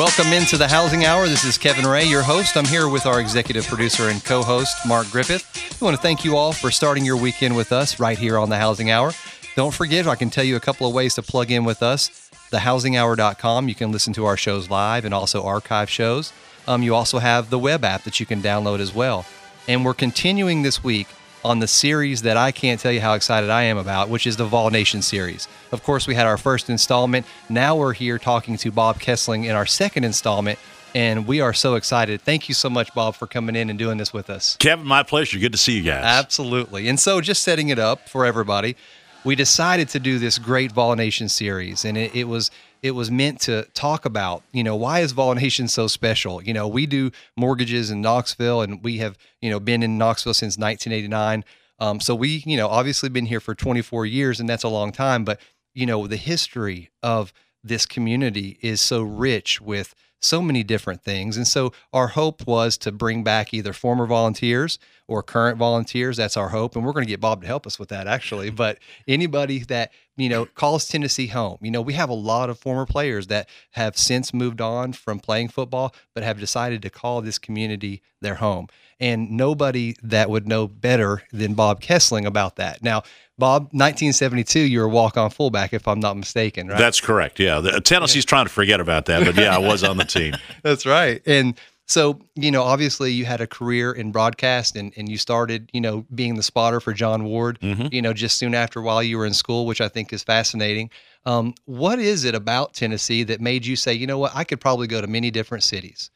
Welcome into the Housing Hour. This is Kevin Ray, your host. I'm here with our executive producer and co host, Mark Griffith. We want to thank you all for starting your weekend with us right here on the Housing Hour. Don't forget, I can tell you a couple of ways to plug in with us. TheHousingHour.com, you can listen to our shows live and also archive shows. Um, you also have the web app that you can download as well. And we're continuing this week on the series that I can't tell you how excited I am about, which is the Vol Nation series. Of course, we had our first installment. Now we're here talking to Bob Kesling in our second installment, and we are so excited. Thank you so much, Bob, for coming in and doing this with us. Kevin, my pleasure. Good to see you guys. Absolutely. And so, just setting it up for everybody, we decided to do this great Vol Nation series, and it, it was it was meant to talk about, you know, why is Vol Nation so special? You know, we do mortgages in Knoxville and we have, you know, been in Knoxville since 1989. Um, so we, you know, obviously been here for 24 years and that's a long time, but, you know, the history of this community is so rich with so many different things. And so our hope was to bring back either former volunteers or current volunteers. That's our hope. And we're going to get Bob to help us with that actually. But anybody that, you know, calls Tennessee home, you know, we have a lot of former players that have since moved on from playing football, but have decided to call this community their home. And nobody that would know better than Bob Kesling about that. Now, Bob, 1972, you were a walk-on fullback, if I'm not mistaken, right? That's correct. Yeah, the, Tennessee's yeah. trying to forget about that, but yeah, I was on the team. That's right. And so, you know, obviously you had a career in broadcast and, and you started, you know, being the spotter for John Ward, mm-hmm. you know, just soon after while you were in school, which I think is fascinating. Um, what is it about Tennessee that made you say, you know what, I could probably go to many different cities?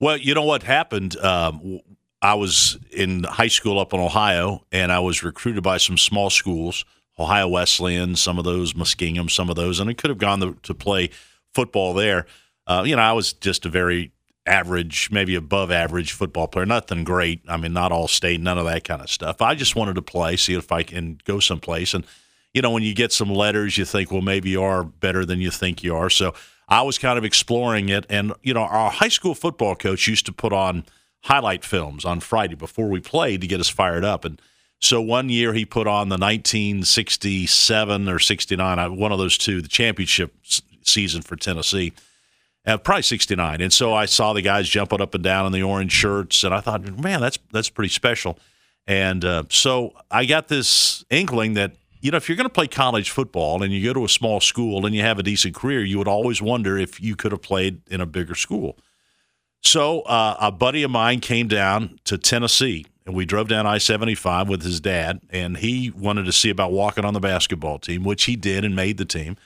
Well, you know what happened? Um, I was in high school up in Ohio, and I was recruited by some small schools, Ohio Wesleyan, some of those, Muskingum, some of those, and I could have gone to, to play football there. Uh, you know, I was just a very average, maybe above average football player. Nothing great. I mean, not all state, none of that kind of stuff. I just wanted to play, see if I can go someplace. And, you know, when you get some letters, you think, well, maybe you are better than you think you are. So I was kind of exploring it. And, you know, our high school football coach used to put on – highlight films on Friday before we played to get us fired up. And so one year he put on the 1967 or 69, uh, one of those two, the championship season for Tennessee. Uh, probably 69. And so I saw the guys jumping up and down in the orange shirts, and I thought, man, that's that's pretty special. And uh, so I got this inkling that you know if you're going to play college football and you go to a small school and you have a decent career, you would always wonder if you could have played in a bigger school. So uh, a buddy of mine came down to Tennessee, and we drove down I seventy five with his dad, and he wanted to see about walking on the basketball team, which he did and made the team.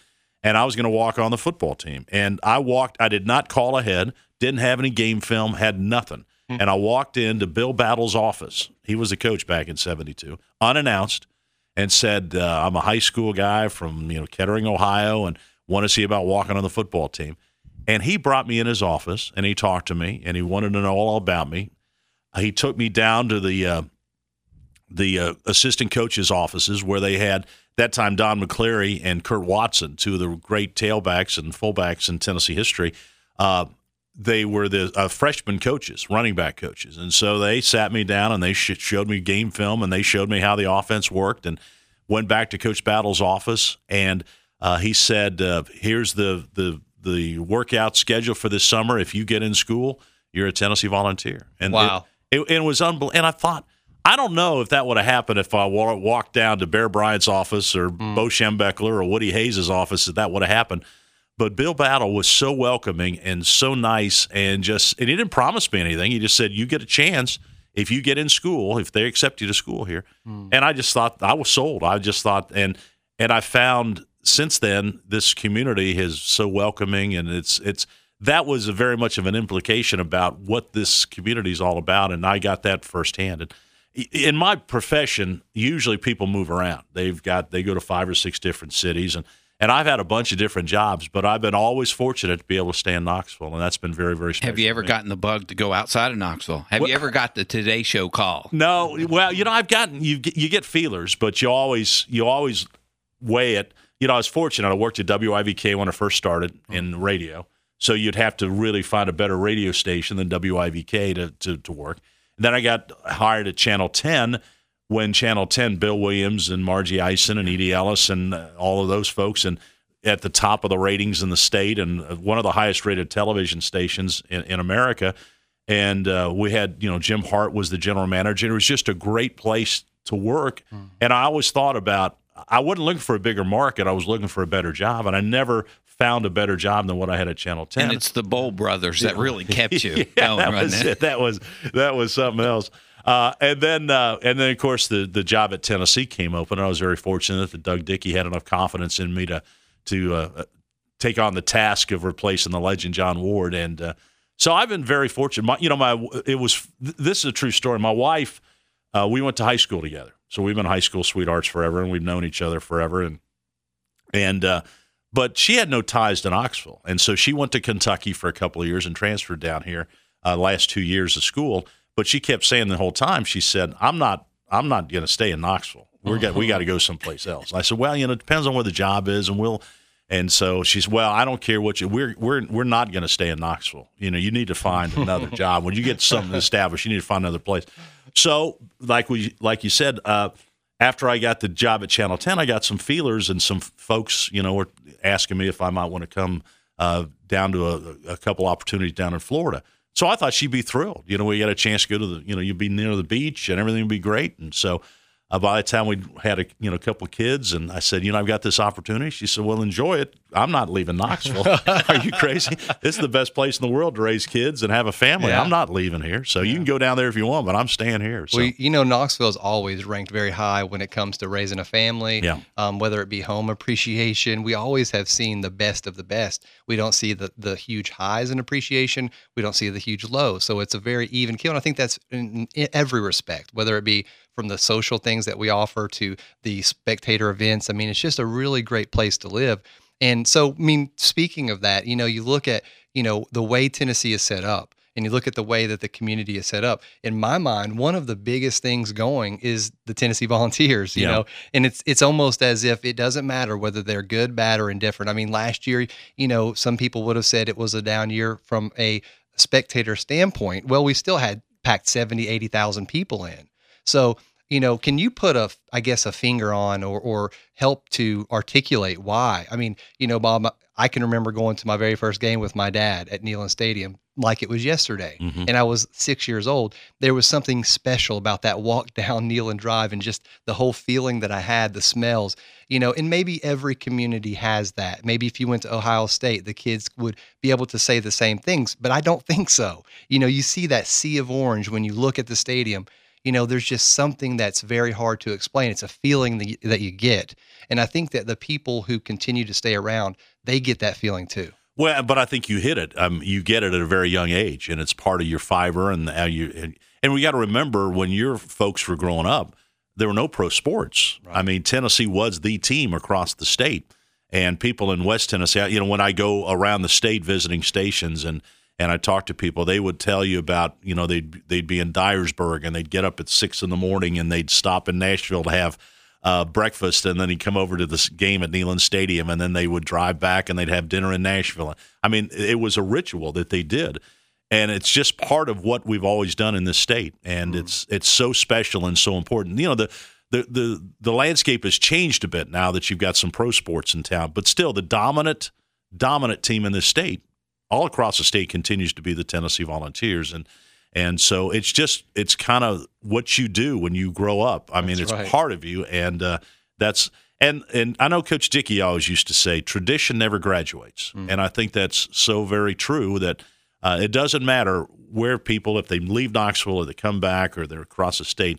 And I was going to walk on the football team, and I walked. I did not call ahead, didn't have any game film, had nothing. Mm-hmm. And I walked into Bill Battle's office. He was the coach back in '72, unannounced, and said, uh, "I'm a high school guy from you know Kettering, Ohio, and want to see about walking on the football team." And he brought me in his office and he talked to me and he wanted to know all about me. He took me down to the uh, the uh, assistant coaches' offices where they had that time Don McCleary and Curt Watson, two of the great tailbacks and fullbacks in Tennessee history. Uh, they were the uh, freshman coaches, running back coaches, and so they sat me down and they sh- showed me game film and they showed me how the offense worked and went back to Coach Battle's office and uh, he said, uh, "Here's the the the workout schedule for this summer. If you get in school, you're a Tennessee volunteer. And wow. It, it, it was unbelievable. And I thought, I don't know if that would have happened if I walked down to Bear Bryant's office or mm. Bo Schembechler or Woody Hayes' office, that that would have happened. But Bill Battle was so welcoming and so nice and just, and he didn't promise me anything. He just said, you get a chance if you get in school, if they accept you to school here. Mm. And I just thought, I was sold. I just thought, and, and I found since then, this community is so welcoming, and it's it's that was very much of an implication about what this community is all about, and I got that firsthand. And in my profession, usually people move around. They've got they go to five or six different cities, and And I've had a bunch of different jobs, but I've been always fortunate to be able to stay in Knoxville, and that's been very, very special. Have you ever gotten the bug to go outside of Knoxville? Have Well- you ever got the Today Show call? No, well, you know, I've gotten you. get- You get feelers, but you always you always weigh it. You know, I was fortunate. I worked at WIVK when I first started in oh. radio, so you'd have to really find a better radio station than WIVK to to, to work. Then I got hired at Channel Ten when Channel Ten, Bill Williams and Margie Ison and Edie Ellis and uh, all of those folks, and at the top of the ratings in the state and uh, one of the highest rated television stations in, in America and uh, we had you know Jim Hart was the general manager. And it was just a great place to work, and I always thought about I wasn't looking for a bigger market. I was looking for a better job, and I never found a better job than what I had at Channel Ten. And it's the Bowl brothers that really kept you yeah, going, that wasn't it? it. That was that was something else. Uh, and then uh, and then of course the the job at Tennessee came open. And I was very fortunate that Doug Dickey had enough confidence in me to to uh, take on the task of replacing the legend John Ward. And uh, so I've been very fortunate. My, you know, my it was this is a true story. My wife, uh, we went to high school together, so we've been high school sweethearts forever, and we've known each other forever. And and uh, but she had no ties to Knoxville, and so she went to Kentucky for a couple of years and transferred down here uh, last two years of school. But she kept saying the whole time, she said, "I'm not, I'm not going to stay in Knoxville. We're got, we got to go someplace else." I said, "Well, you know, it depends on where the job is, and we'll." And so she's, "Well, I don't care what you. We're we're we're not going to stay in Knoxville. You know, you need to find another job. When you get something established, you need to find another place." So, like we, like you said. Uh, after I got the job at Channel 10, I got some feelers and some folks, you know, were asking me if I might want to come uh, down to a, a couple opportunities down in Florida. So I thought she'd be thrilled. You know, we got a chance to go to the, you know, you'd be near the beach and everything would be great. And so uh, by the time we had a, you know, a couple of kids, and I said, you know, I've got this opportunity. She said, well, enjoy it. I'm not leaving Knoxville. Are you crazy? This is the best place in the world to raise kids and have a family. Yeah. I'm not leaving here. So you can go down there if you want, but I'm staying here. So. Well, you know, Knoxville is always ranked very high when it comes to raising a family. Yeah. Um, whether it be home appreciation, we always have seen the best of the best. We don't see the the huge highs in appreciation. We don't see the huge lows. So it's a very even kill, and I think that's in, in every respect, whether it be from the social things that we offer to the spectator events. I mean, it's just a really great place to live. And so, I mean, speaking of that, you know, you look at, you know, the way Tennessee is set up and you look at the way that the community is set up. In my mind, one of the biggest things going is the Tennessee Volunteers, you Yeah. know, and it's it's almost as if it doesn't matter whether they're good, bad, or indifferent. I mean, last year, you know, some people would have said it was a down year from a spectator standpoint. Well, we still had packed 70, 80,000 people in. So, you know, can you put a, I guess, a finger on or, or help to articulate why? I mean, you know, Bob, I can remember going to my very first game with my dad at Neyland Stadium like it was yesterday. Mhm. And I was six years old. There was something special about that walk down Neyland Drive and just the whole feeling that I had, the smells, you know, and maybe every community has that. Maybe if you went to Ohio State, the kids would be able to say the same things, but I don't think so. You know, you see that sea of orange when you look at the stadium you know there's just something that's very hard to explain it's a feeling that you, that you get and i think that the people who continue to stay around they get that feeling too Well, but I think you hit it. Um, you get it at a very young age, and it's part of your fiber. And how you and, and we got to remember when your folks were growing up, there were no pro sports. I mean, Tennessee was the team across the state, and people in West Tennessee. You know, when I go around the state visiting stations and and I talked to people, they would tell you about you know they'd they'd be in Dyersburg and they'd get up at six in the morning and they'd stop in Nashville to have uh, breakfast, and then he'd come over to this game at Neyland Stadium, and then they would drive back and they'd have dinner in Nashville. I mean, it was a ritual that they did, and it's just part of what we've always done in this state, and it's it's so special and so important. You know, the the the the landscape has changed a bit now that you've got some pro sports in town, but still, the dominant dominant team in this state, all across the state, continues to be the Tennessee Volunteers, and. And so it's just it's kind of what you do when you grow up. I mean, That's it's right. part of you, and uh, that's and and I know Coach Dickey always used to say tradition never graduates, and I think that's so very true that uh, it doesn't matter where people if they leave Knoxville or they come back or they're across the state,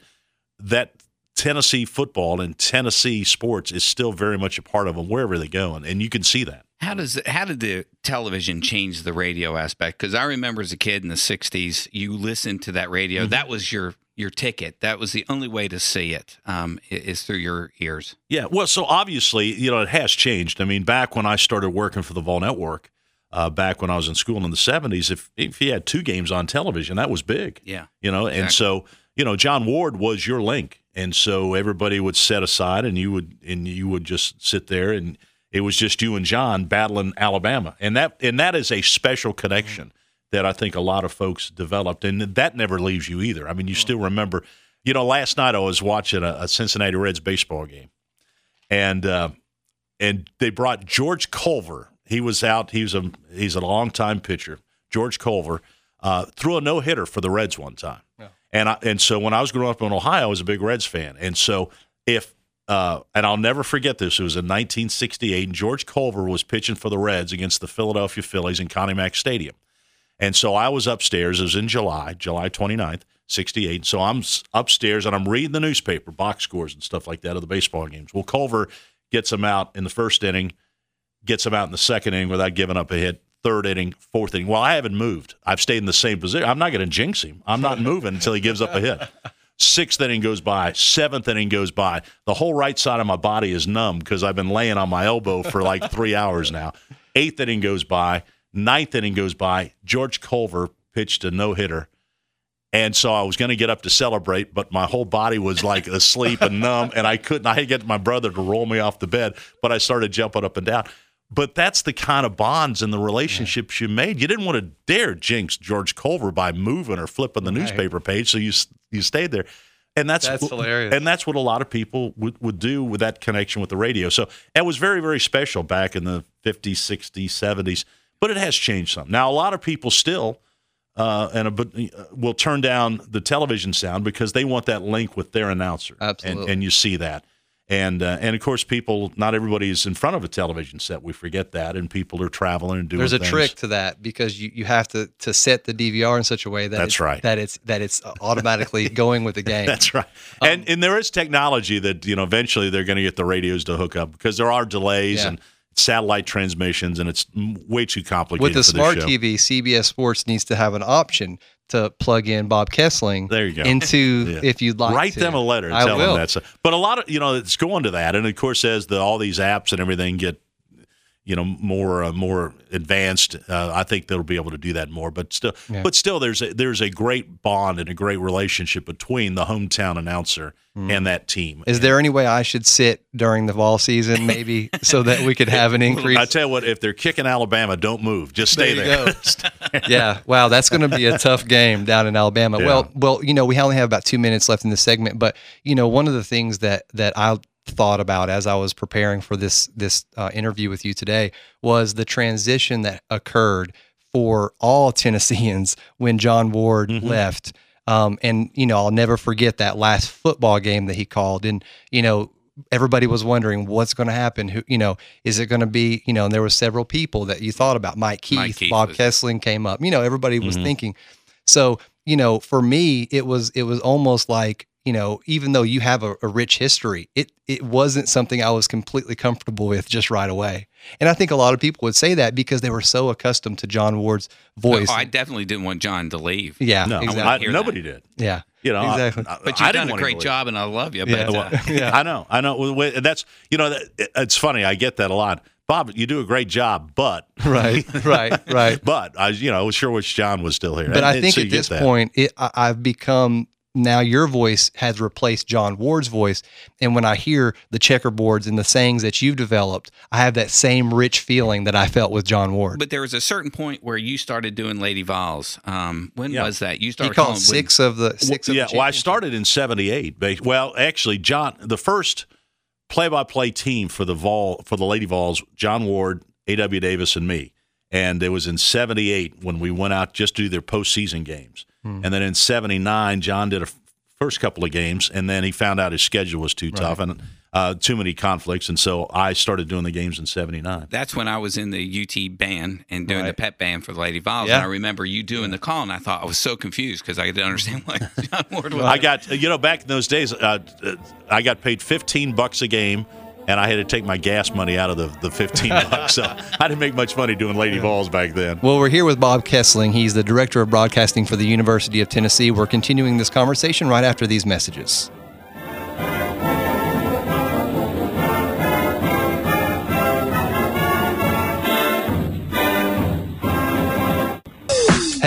that Tennessee football and Tennessee sports is still very much a part of them wherever they go, and, and you can see that. How does how did the television change the radio aspect? Because I remember as a kid in the '60s, you listened to that radio. Mm-hmm. That was your your ticket. That was the only way to see it um, is through your ears. Yeah, well, so obviously, you know, it has changed. I mean, back when I started working for the Vol Network, uh, back when I was in school in the '70s, if if you had two games on television, that was big. Yeah. you know, and so you know, John Ward was your link, and so everybody would set aside, and you would and you would just sit there, and it was just you and John battling Alabama, and that and that is a special connection that I think a lot of folks developed, and that never leaves you either. I mean, you still remember. You know, last night I was watching a, a Cincinnati Reds baseball game, and uh, and they brought George Culver. He was out. He was a he's a longtime pitcher. George Culver uh, threw a no hitter for the Reds one time, and I, and so when I was growing up in Ohio, I was a big Reds fan, and so if uh, and I'll never forget this. It was in 1968, and George Culver was pitching for the Reds against the Philadelphia Phillies in Connie Mack Stadium. And so I was upstairs. It was in July, July 29th, 68. So I'm upstairs and I'm reading the newspaper, box scores and stuff like that of the baseball games. Well, Culver gets him out in the first inning, gets him out in the second inning without giving up a hit. Third inning, fourth inning. Well, I haven't moved. I've stayed in the same position. I'm not going to jinx him. I'm not moving until he gives up a hit. Sixth inning goes by. Seventh inning goes by. The whole right side of my body is numb because I've been laying on my elbow for like three hours now. Eighth inning goes by. Ninth inning goes by. George Culver pitched a no hitter. And so I was going to get up to celebrate, but my whole body was like asleep and numb, and I couldn't. I had to get my brother to roll me off the bed, but I started jumping up and down. But that's the kind of bonds and the relationships you made. You didn't want to dare jinx George Culver by moving or flipping the newspaper page, so you you stayed there, and that's That's hilarious. And that's what a lot of people would, would do with that connection with the radio. So it was very very special back in the 50s, 60s, 70s. But it has changed some. Now a lot of people still uh, and a, uh, will turn down the television sound because they want that link with their announcer. Absolutely. and, and you see that. And uh, and of course, people. Not everybody is in front of a television set. We forget that, and people are traveling and doing. There's a things. trick to that because you, you have to, to set the DVR in such a way that That's it's, right. that it's that it's automatically going with the game. That's right. Um, and and there is technology that you know eventually they're going to get the radios to hook up because there are delays Yeah. and satellite transmissions, and it's way too complicated. with the smart. TV, CBS Sports needs to have an option to plug in Bob Kesling There you go. into Yeah. if you'd like write to. them a letter and I tell will. them but a lot of you know it's going to that, and of course as the all these apps and everything get you know more uh, more advanced, uh, I think they'll be able to do that more. But still, Yeah. but still, there's a, there's a great bond and a great relationship between the hometown announcer and that team. Mm. Is there any way I should sit during the fall season, maybe, so that we could have an increase? I tell you what, if they're kicking Alabama, don't move. Just stay There there. yeah. Wow, that's going to be a tough game down in Alabama. Yeah. Well, well, you know, we only have about two minutes left in this segment, but you know, one of the things that that I thought about as I was preparing for this this uh, interview with you today was the transition that occurred for all Tennesseans when John Ward Mm-hmm. left. Um, and you know, I'll never forget that last football game that he called, and you know. Everybody was wondering what's going to happen. Who, you know, is it going to be, you know, and there were several people that you thought about. Mike Keith, Mike Keith Bob was- Kesling came up. You know, everybody Mm-hmm. was thinking. So, you know, for me, it was it was almost like, you know, even though you have a, a rich history, it it wasn't something I was completely comfortable with just right away. And I think a lot of people would say that because they were so accustomed to John Ward's voice. Oh, I definitely didn't want John to leave. yeah, No, exactly. I- hear nobody did. yeah. You know, Exactly. I, But you've didn't done a great job, and I love you. Yeah. But Well, uh, Yeah. I know, I know. That's you know, it's funny. I get that a lot. Bob, you do a great job, but right, right, right. but I, you know, I was sure wish John was still here. But And- I think so at this that. point, it, I, I've become now your voice has replaced John Ward's voice. And when I hear the checkerboards and the sayings that you've developed, I have that same rich feeling that I felt with John Ward. but there was a certain point where you started doing Lady Vols. Um, when Yeah. was that? You he started called calling- six of the six. yeah, of the well, I started in '78. Well, actually, John, the first play-by-play team for the Vol for the Lady Vols, John Ward, A.W. Davis, and me. And it was in '78 when we went out just to do their postseason games. Hmm. And then in '79, John did a first couple of games, and then he found out his schedule was too tough and uh, too many conflicts, and so I started doing the games in '79. That's when I was in the UT band and doing the pep band for the Lady Vols. Yeah. And I remember you doing the call, and I thought I was so confused because I didn't understand why John Ward was. I got you know back in those days, uh, uh, I got paid fifteen bucks a game, and I had to take my gas money out of the, the 15 bucks. So I didn't make much money doing Lady Vols back then. Well, we're here with Bob Kesling. He's the Director of Broadcasting for the University of Tennessee. We're continuing this conversation right after these messages.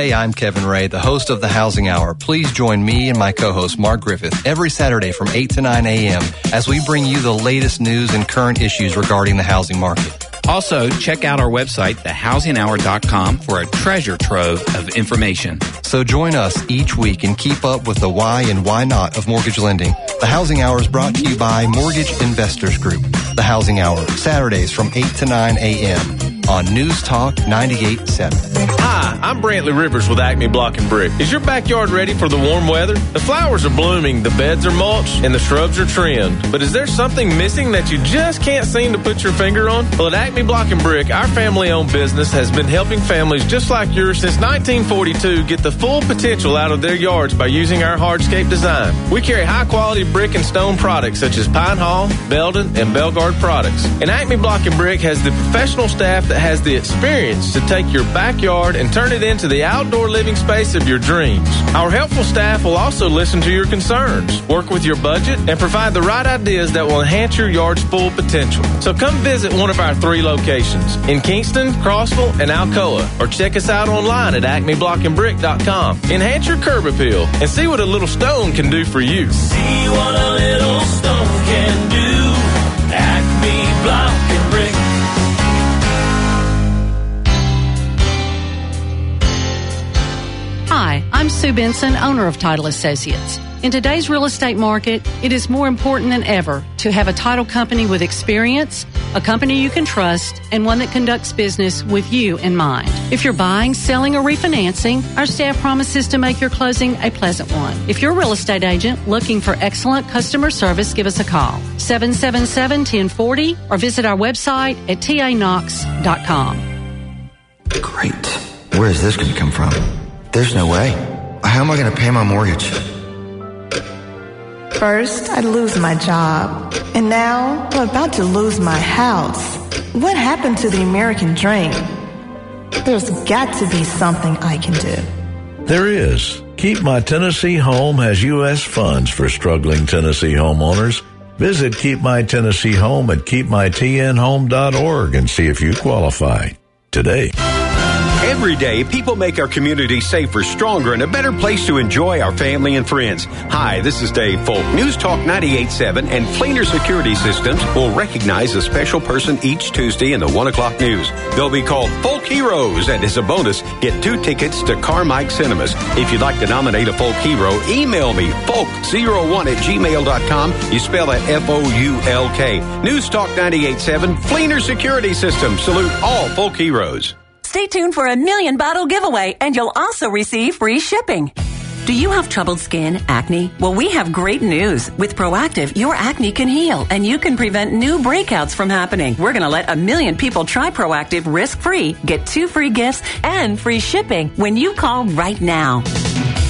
Hey, I'm Kevin Ray, the host of the Housing Hour. Please join me and my co-host Mark Griffith every Saturday from 8 to 9 a.m. as we bring you the latest news and current issues regarding the housing market. Also, check out our website, thehousinghour.com, for a treasure trove of information. So join us each week and keep up with the why and why not of mortgage lending. The Housing Hour is brought to you by Mortgage Investors Group. The Housing Hour, Saturdays from 8 to 9 a.m on News Talk 98.7. Hi, I'm Brantley Rivers with Acme Block and Brick. Is your backyard ready for the warm weather? The flowers are blooming, the beds are mulched, and the shrubs are trimmed. But is there something missing that you just can't seem to put your finger on? Well, at Acme Block and Brick, our family-owned business has been helping families just like yours since 1942 get the full potential out of their yards by using our hardscape design. We carry high-quality brick and stone products such as Pine Hall, Belden, and Belgard products. And Acme Block and Brick has the professional staff that has the experience to take your backyard and turn it into the outdoor living space of your dreams. Our helpful staff will also listen to your concerns, work with your budget, and provide the right ideas that will enhance your yard's full potential. So come visit one of our three locations in Kingston, Crossville, and Alcoa, or check us out online at acmeblockandbrick.com. Enhance your curb appeal and see what a little stone can do for you. See what a little stone can do. Acme Block Hi, I'm Sue Benson, owner of Title Associates. In today's real estate market, it is more important than ever to have a title company with experience, a company you can trust, and one that conducts business with you in mind. If you're buying, selling, or refinancing, our staff promises to make your closing a pleasant one. If you're a real estate agent looking for excellent customer service, give us a call 777-1040 or visit our website at tanox.com. Great. Where is this going to come from? There's no way. How am I going to pay my mortgage? First, I'd lose my job. And now, I'm about to lose my house. What happened to the American dream? There's got to be something I can do. There is. Keep My Tennessee Home has U.S. funds for struggling Tennessee homeowners. Visit Keep My Tennessee Home at keepmytnhome.org and see if you qualify today. Every day, people make our community safer, stronger, and a better place to enjoy our family and friends. Hi, this is Dave Foulk. News Talk 98.7 and Fleener Security Systems will recognize a special person each Tuesday in the 1 o'clock news. They'll be called Folk Heroes, and as a bonus, get two tickets to Carmike Cinemas. If you'd like to nominate a folk hero, email me, foulk01 at gmail.com. You spell that F-O-U-L-K. News Talk 98.7, Fleener Security Systems. Salute all folk heroes. Stay tuned for a million bottle giveaway, and you'll also receive free shipping. Do you have troubled skin, acne? Well, we have great news. With Proactiv, your acne can heal and you can prevent new breakouts from happening. We're going to let a million people try Proactiv risk free, get two free gifts, and free shipping when you call right now.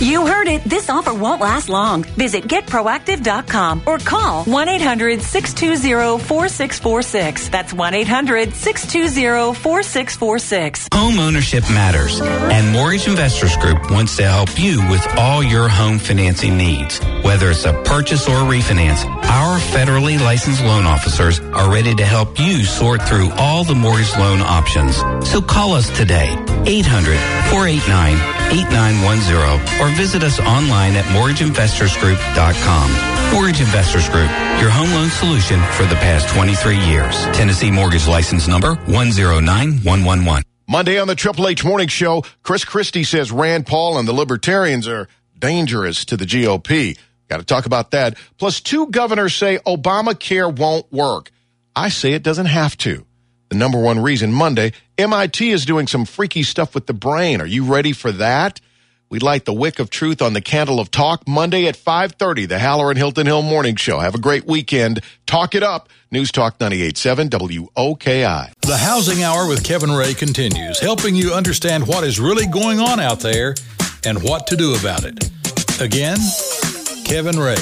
You heard it. This offer won't last long. Visit getproactive.com or call 1-800-620-4646. That's 1-800-620-4646. Home ownership matters, and Mortgage Investors Group wants to help you with all your home financing needs. Whether it's a purchase or refinance, our federally licensed loan officers are ready to help you sort through all the mortgage loan options. So call us today, 800-489-8910 or visit us online at mortgageinvestorsgroup.com. Mortgage Investors Group, your home loan solution for the past 23 years. Tennessee Mortgage License Number 109111. Monday on the Triple H Morning Show, Chris Christie says Rand Paul and the Libertarians are dangerous to the GOP. Got to talk about that. Plus, two governors say Obamacare won't work. I say it doesn't have to. The number one reason Monday, MIT is doing some freaky stuff with the brain. Are you ready for that? We light the wick of truth on the candle of talk Monday at 5:30, the Hallerin Hilton Hill Morning Show. Have a great weekend. Talk it up. News Talk 98.7 WOKI. The Housing Hour with Kevin Ray continues, helping you understand what is really going on out there and what to do about it. Again, Kevin Ray.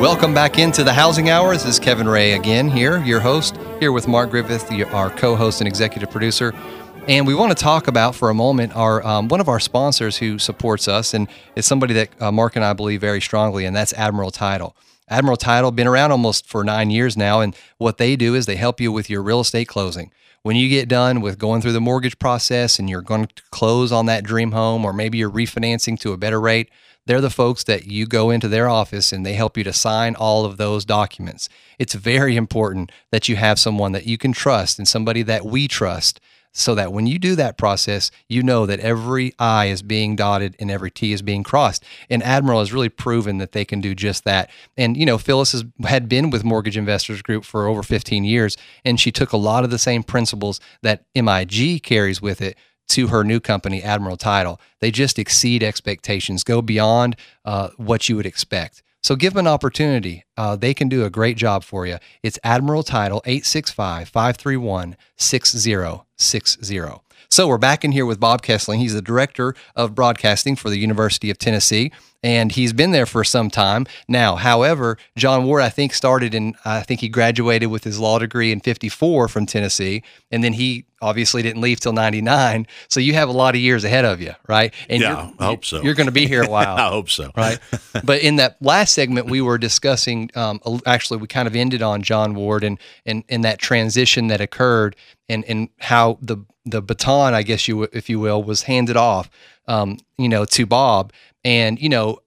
Welcome back into the Housing Hour. This is Kevin Ray again here, your host, here with Mark Griffith, our co-host and executive producer. And we want to talk about for a moment our um, one of our sponsors who supports us, and is somebody that uh, Mark and I believe very strongly, and that's Admiral Title. Admiral Title been around almost for nine years now, and what they do is they help you with your real estate closing. When you get done with going through the mortgage process and you're going to close on that dream home, or maybe you're refinancing to a better rate, they're the folks that you go into their office and they help you to sign all of those documents. It's very important that you have someone that you can trust and somebody that we trust so that when you do that process, you know that every I is being dotted and every T is being crossed. And Admiral has really proven that they can do just that. And, you know, Phyllis has, had been with Mortgage Investors Group for over 15 years, and she took a lot of the same principles that MIG carries with it to her new company, Admiral Title. They just exceed expectations, go beyond uh, what you would expect. So give them an opportunity. Uh, they can do a great job for you. It's Admiral Title 865 531 6060. So we're back in here with Bob Kesling. He's the director of broadcasting for the University of Tennessee, and he's been there for some time now. However, John Ward, I think, started in, I think he graduated with his law degree in 54 from Tennessee, and then he obviously didn't leave till 99. So you have a lot of years ahead of you, right? And Yeah, I hope so. You're going to be here a while. I hope so. Right. but in that last segment, we were discussing, um, actually, we kind of ended on John Ward and, and, and that transition that occurred and, and how the, the baton, I guess you, if you will, was handed off, um, you know, to Bob. And, you know,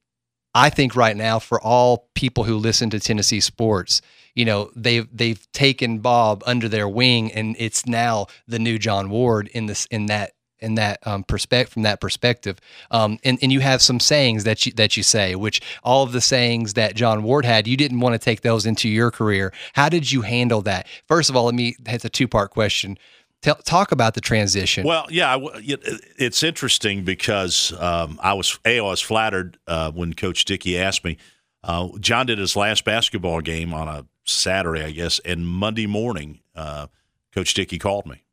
I think right now for all people who listen to Tennessee sports, you know, they've they've taken Bob under their wing, and it's now the new John Ward in this in that in that um, perspective from that perspective. Um, and and you have some sayings that you that you say, which all of the sayings that John Ward had, you didn't want to take those into your career. How did you handle that? First of all, let me. It's a two part question. Tell, talk about the transition. Well, yeah, I w- it- it's interesting because um, I was a I was flattered uh, when Coach Dickey asked me. Uh, John did his last basketball game on a Saturday, I guess, and Monday morning, uh, Coach Dickey called me,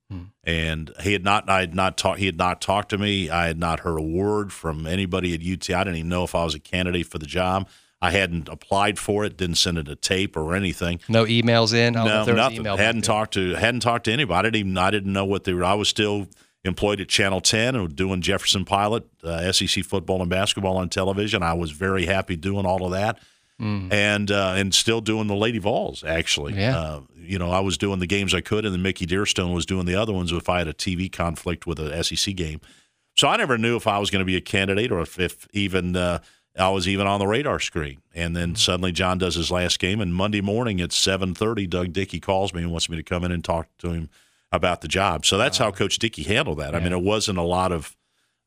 and he had not I had not talked he had not talked to me. I had not heard a word from anybody at UT. I didn't even know if I was a candidate for the job. I hadn't applied for it, didn't send it a tape or anything. no emails in. I don't know No, nothing. email hadn't talked to hadn't talked to anybody. I didn't even I didn't know what they were. I was still employed at Channel Ten and doing Jefferson Pilot, uh, SEC football and basketball on television. I was very happy doing all of that, and uh, and still doing the Lady Vols. Actually, Yeah. uh, you know, I was doing the games I could, and then Mickey Dearstone was doing the other ones if I had a TV conflict with a SEC game. So I never knew if I was going to be a candidate or if, if even uh, I was even on the radar screen. And then suddenly John does his last game, and Monday morning at seven thirty, Doug Dickey calls me and wants me to come in and talk to him about the job. So that's how Coach Dickey handled that. I mean, it wasn't a lot of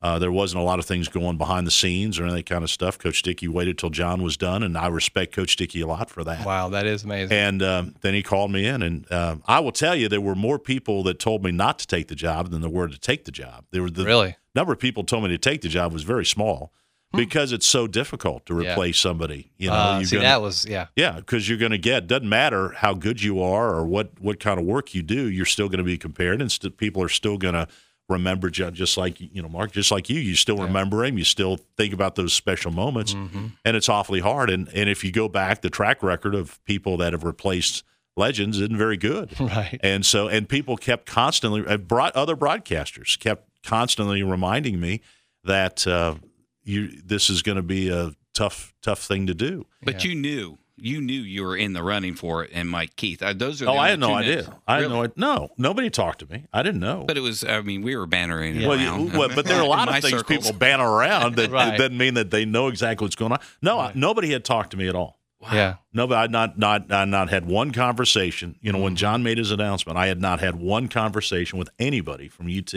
uh, there wasn't a lot of things going behind the scenes or any kind of stuff. Coach Dickey waited till John was done, and I respect Coach Dickey a lot for that. Wow, that is amazing. And um, then he called me in, and um, I will tell you, there were more people that told me not to take the job than there were to take the job. There were the Really? number of people told me to take the job was very small because it's so difficult to Hmm. Yeah. replace somebody. You know, Uh, see, gonna- that was yeah. yeah, because you're going to get doesn't matter how good you are or what what kind of work you do, you're still going to be compared, and st- people are still going to remember ju- just like you know Mark, just like you. You still remember him. You still think about those special moments, Mm-hmm. and it's awfully hard. And and if you go back, the track record of people that have replaced legends isn't very good. Right. And so, and people kept constantly, uh, brought other broadcasters kept constantly reminding me that uh, you this is going to be a tough, tough thing to do. But you knew, you knew you were in the running for it, and Mike Keith. Uh, those are. Oh, I had no two idea. names. I had Really? no idea. No, nobody talked to me. I didn't know. But it was. I mean, we were bannering it well, around. well, but there are a lot of things circles. people banter around that Right. doesn't mean that they know exactly what's going on. No, I- nobody had talked to me at all. Yeah. No, I not not I not had one conversation. You know, Mm-hmm. when John made his announcement, I had not had one conversation with anybody from UT.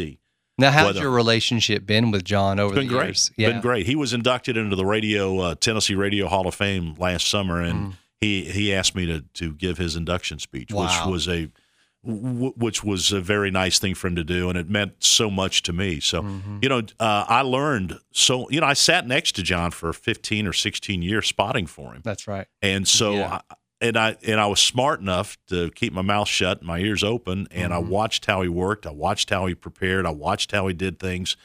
Now, how's Whether- your relationship been with John over been the great. years? Yeah. Been great. He was inducted into the radio uh, Tennessee Radio Hall of Fame last summer, and he he asked me to to give his induction speech, Wow. which was a w- which was a very nice thing for him to do, and it meant so much to me. So, you know, uh, I learned so. You know, I sat next to John for fifteen or sixteen years, spotting for him, That's right. and so. Yeah. I, and I and I was smart enough to keep my mouth shut, and my ears open, and I watched how he worked. I watched how he prepared. I watched how he did things.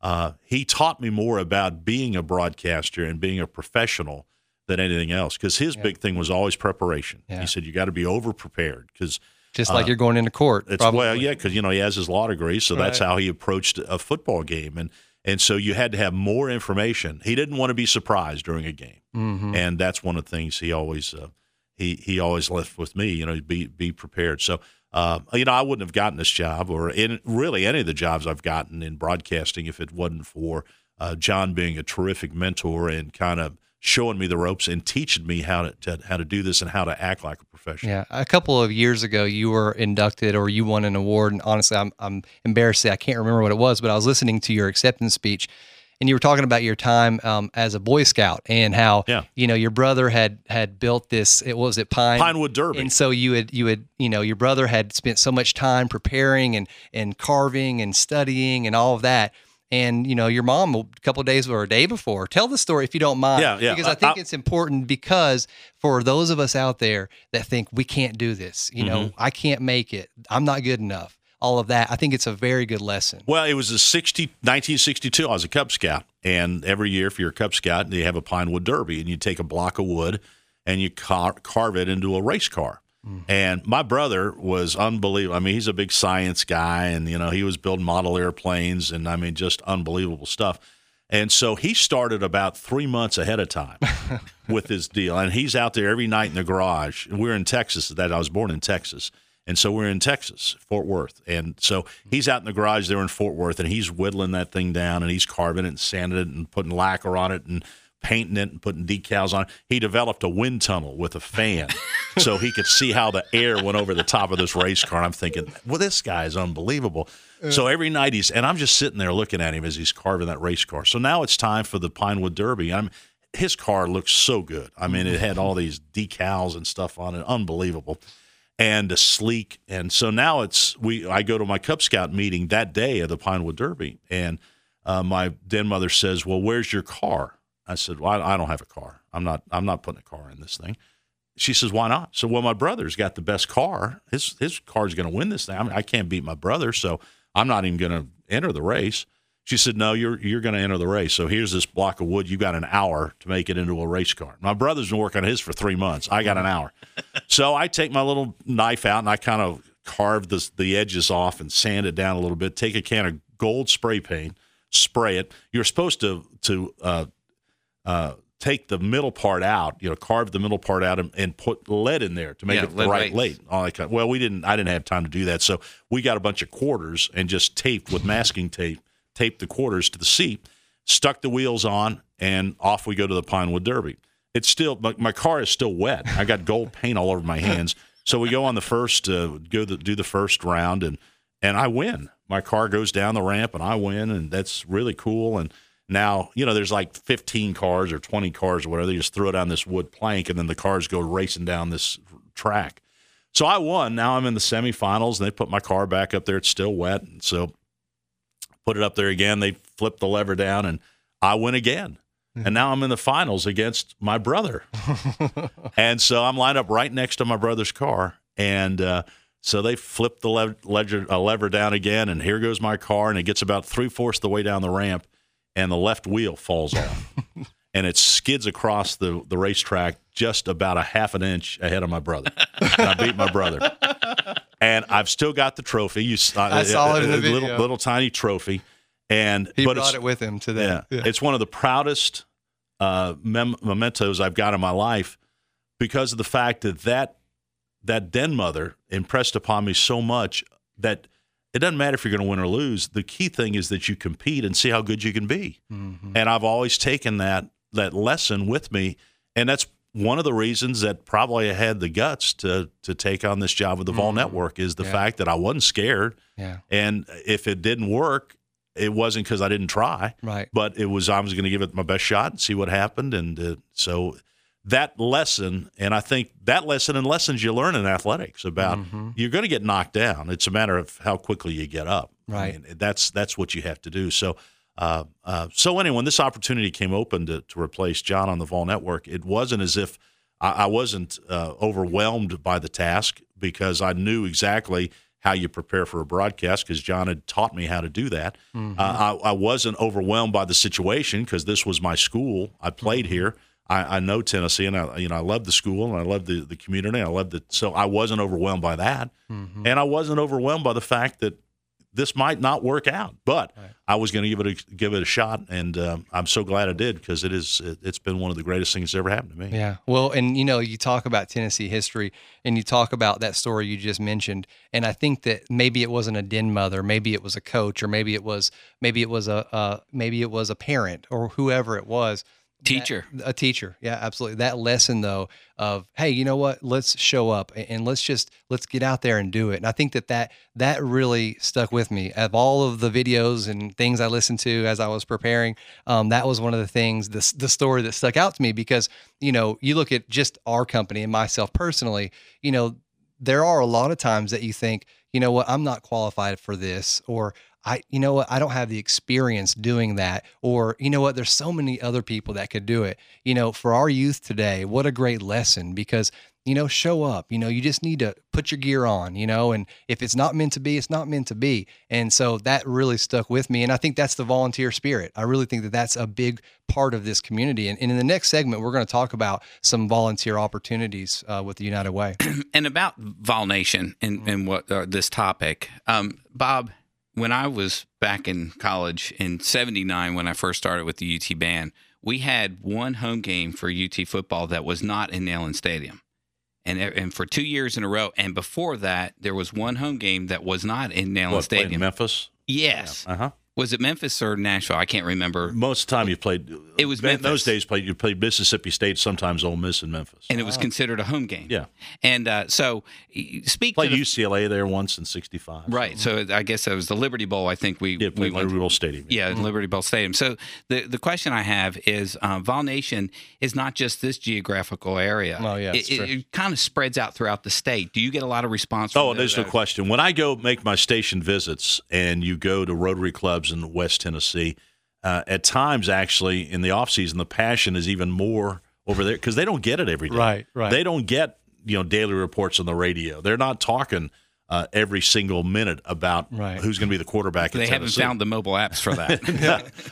Uh, he taught me more about being a broadcaster and being a professional than anything else because his big thing was always preparation. Yeah. He said you got to be over prepared because Just like you're going into court. It's probably. well, yeah, because you know he has his law degree, so that's how he approached a football game, and and so you had to have more information. He didn't want to be surprised during a game, Mhm. and that's one of the things he always uh, he he always left with me. You know, be be prepared. So. Uh, you know, I wouldn't have gotten this job, or in really any of the jobs I've gotten in broadcasting, if it wasn't for uh, John being a terrific mentor and kind of showing me the ropes and teaching me how to, to how to do this and how to act like a professional. Yeah, a couple of years ago, you were inducted or you won an award, and honestly, I'm I'm embarrassed I can't remember what it was, but I was listening to your acceptance speech, and you were talking about your time um, as a Boy Scout and how you know your brother had had built this. It what was it Pine Pinewood Derby, and so you had you had you know your brother had spent so much time preparing and and carving and studying and all of that. And you know your mom a couple of days or a day before. Tell the story if you don't mind. Yeah, yeah. Because I think I- it's important because for those of us out there that think we can't do this, you know, Mhm. I can't make it, I'm not good enough, all of that, I think it's a very good lesson. Well, it was a 60, 1962. I was a Cub Scout, and every year, if you're a Cub Scout, you have a Pine Wood Derby, and you take a block of wood and you car- carve it into a race car. Hmm. And my brother was unbelievable. I mean, he's a big science guy, and you know, he was building model airplanes, and I mean, just unbelievable stuff. And so he started about three months ahead of time with his deal, and he's out there every night in the garage. We're in Texas. That I was born in Texas, and so we're in Texas, Fort Worth, and so he's out in the garage there in Fort Worth, and he's whittling that thing down, and he's carving it and sanding it and putting lacquer on it and painting it and putting decals on it. He developed a wind tunnel with a fan so he could see how the air went over the top of this race car. And I'm thinking, well, this guy is unbelievable. So every night he's, and I'm just sitting there looking at him as he's carving that race car. So now it's time for the Pinewood Derby. I'm, his car looks so good. I mean, it had all these decals and stuff on it, unbelievable, and a sleek. And so now it's we. I go to my Cub Scout meeting that day of the Pinewood Derby, and uh, my den mother says, "Well, where's your car?" I said, "Well, I, I don't have a car. I'm not. I'm not putting a car in this thing." She says, "Why not?" So, well, my brother's got the best car. His his car's going to win this thing. I, mean, I can't beat my brother, so I'm not even going to enter the race. She said, "No, you're you're going to enter the race. So here's this block of wood. You got an hour to make it into a race car." My brother's been working on his for three months. I got an hour. So I take my little knife out and I kind of carve the the edges off and sand it down a little bit. Take a can of gold spray paint, spray it. You're supposed to to uh, uh, take the middle part out, you know, carve the middle part out and, and put lead in there to make Yeah, it the lead right weights. weight. All that kind well, we didn't. I didn't have time to do that, so we got a bunch of quarters and just taped with masking tape, taped the quarters to the seat, stuck the wheels on, and off we go to the Pinewood Derby. It's still my, my car is still wet. I got gold paint all over my hands. So we go on the first, uh, go the, do the first round, and and I win. My car goes down the ramp, and I win, and that's really cool. And now, you know, there's like 15 cars or 20 cars or whatever. They just throw it on this wood plank, and then the cars go racing down this track. So I won. Now I'm in the semifinals, and they put my car back up there. It's still wet, and so put it up there again. They flip the lever down, and I win again. And now I'm in the finals against my brother. and so I'm lined up right next to my brother's car. And uh, so they flip the ledger, uh, lever down again, and here goes my car. And it gets about three fourths the way down the ramp, and the left wheel falls off. and it skids across the, the racetrack just about a half an inch ahead of my brother. and I beat my brother. And I've still got the trophy. You, uh, I saw it the a little, little tiny trophy. And He but brought it with him to that. yeah, it's one of the proudest uh, mem- mementos I've got in my life because of the fact that that that den mother impressed upon me so much that it doesn't matter if you're going to win or lose. The key thing is that you compete and see how good you can be. Mm-hmm. And I've always taken that that lesson with me, and that's one of the reasons that probably I had the guts to to take on this job with the Vol Network is the Yeah. fact that I wasn't scared. Yeah. And if it didn't work, it wasn't because I didn't try. Right. But it was I was going to give it my best shot and see what happened. And uh, so that lesson, and I think that lesson and lessons you learn in athletics about Mhm. you're going to get knocked down. It's a matter of how quickly you get up. Right. I mean, that's that's what you have to do. So. Uh, uh, so anyway, when this opportunity came open to, to replace John on the Vol Network, it wasn't as if I, I wasn't uh, overwhelmed by the task because I knew exactly how you prepare for a broadcast because John had taught me how to do that. Mhm. Uh, I, I wasn't overwhelmed by the situation because this was my school. I played here. I, I know Tennessee, and I you know I love the school and I love the the community. I love the so I wasn't overwhelmed by that, Mm-hmm. and I wasn't overwhelmed by the fact that this might not work out. But I was going to give it a, give it a shot, and um, I'm so glad I did because it is it, it's been one of the greatest things that's ever happened to me. Yeah. Well, and you know, you talk about Tennessee history and you talk about that story you just mentioned. And I think that maybe it wasn't a den mother, maybe it was a coach, or maybe it was maybe it was a uh, maybe it was a parent or whoever it was. Teacher. That- a teacher. Yeah, absolutely. That lesson though of, hey, you know what? Let's show up and, let's just let's get out there and do it. And I think that that that really stuck with me. Of all of the videos and things I listened to as I was preparing, um, that was one of the things, the the story that stuck out to me because you know you look at just our company and myself personally, you know, there are a lot of times that you think, you know what, I'm not qualified for this, or I, you know what, I don't have the experience doing that, or you know what, there's so many other people that could do it. You know, for our youth today, what a great lesson because you know, show up. You know, you just need to put your gear on. You know, and if it's not meant to be, it's not meant to be. And so that really stuck with me, and I think that's the volunteer spirit. I really think that that's a big part of this community. And, and in the next segment, we're going to talk about some volunteer opportunities uh, with the United Way. and about Vol Nation and, and what uh, this topic, um, Bob. When I was back in college in '79, when I first started with the UT band, we had one home game for UT football that was not in Neyland Stadium, and and for two years in a row. And before that, there was one home game that was not in Neyland What, Stadium. Memphis. Yes. Uh huh. Was it Memphis or Nashville? I can't remember. Most of the time you played. It was in those days. Played you played Mississippi State, sometimes Ole Miss and Memphis. and it was considered a home game. Yeah. And uh, so, y- speak Played to the, UCLA there once in '65. right. So I guess that was the Liberty Bowl. I think we Yeah, we went Liberty Bowl Stadium. Yeah, in Liberty Bowl Stadium. So the the question I have is, uh, Vol Nation is not just this geographical area. Oh, yeah, it, it's true. it, it kind of spreads out throughout the state. Do you get a lot of response? From Oh, there's no question. When I go make my station visits, and you go to Rotary clubs in West Tennessee, uh, at times actually in the off season, the passion is even more over there because they don't get it every day. Right, right. They don't get you know daily reports on the radio. They're not talking uh, every single minute about Right. who's going to be the quarterback. at They haven't Tennessee. found the mobile apps for that.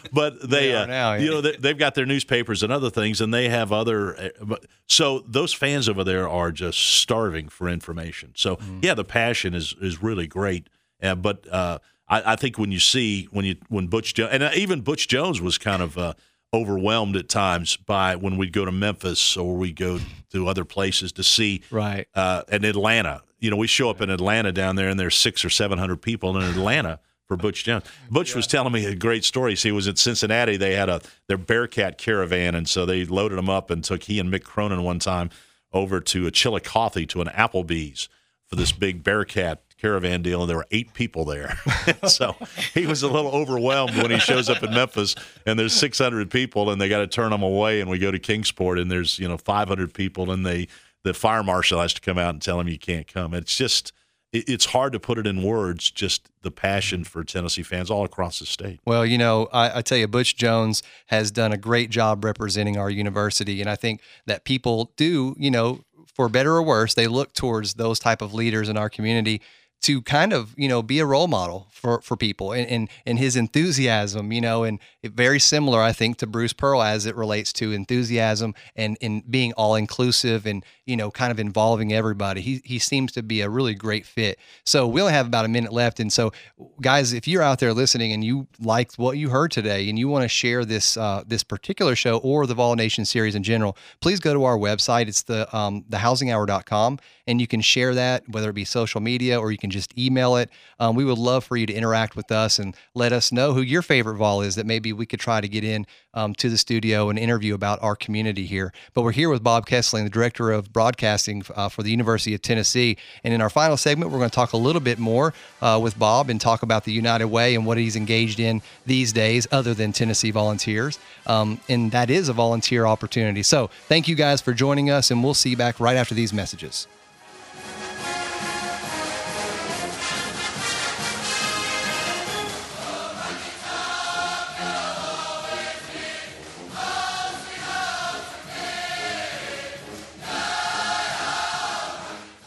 but they, They uh, now, you know, they, they've got their newspapers and other things, and they have other. Uh, so those fans over there are just starving for information. So Mm-hmm. yeah, the passion is is really great. Uh, but uh, I, I think when you see when you when Butch jo- and uh, even Butch Jones was kind of. Uh, Overwhelmed at times by when we'd go to Memphis or we go to other places to see Right. uh, in Atlanta. You know, we show up in Atlanta down there, and there's six or seven hundred people in Atlanta for Butch Jones. Butch was telling me a great story. See, he was at Cincinnati. They had a their Bearcat caravan, and so they loaded him up and took he and Mick Cronin one time over to a Chillicothe to an Applebee's for this big Bearcat caravan deal, and there were eight people there. so he was a little overwhelmed when he shows up in Memphis, and there's 600 people, and they got to turn him away. And we go to Kingsport, and there's you know 500 people, and they the fire marshal has to come out and tell him you can't come. It's just it's hard to put it in words. Just the passion for Tennessee fans all across the state. Well, you know, I, I tell you, Butch Jones has done a great job representing our university, and I think that people do, you know, for better or worse, they look towards those type of leaders in our community to kind of, you know, be a role model for for people, and and, and his enthusiasm, you know, and very similar, I think, to Bruce Pearl as it relates to enthusiasm and in being all inclusive and you know, kind of involving everybody. He he seems to be a really great fit. So we only have about a minute left, and so guys, if you're out there listening and you liked what you heard today and you want to share this uh, this particular show or the Vol Nation series in general, please go to our website. It's the um, thehousinghour.com, and you can share that whether it be social media or you can just email it. Um, we would love for you to interact with us and let us know who your favorite vol is that maybe we could try to get in um, to the studio and interview about our community here. But we're here with Bob Kesling, the director of broadcasting uh, for the University of Tennessee. And in our final segment, we're going to talk a little bit more uh, with Bob and talk about the United Way and what he's engaged in these days, other than Tennessee volunteers. Um, and that is a volunteer opportunity. So thank you guys for joining us, and we'll see you back right after these messages.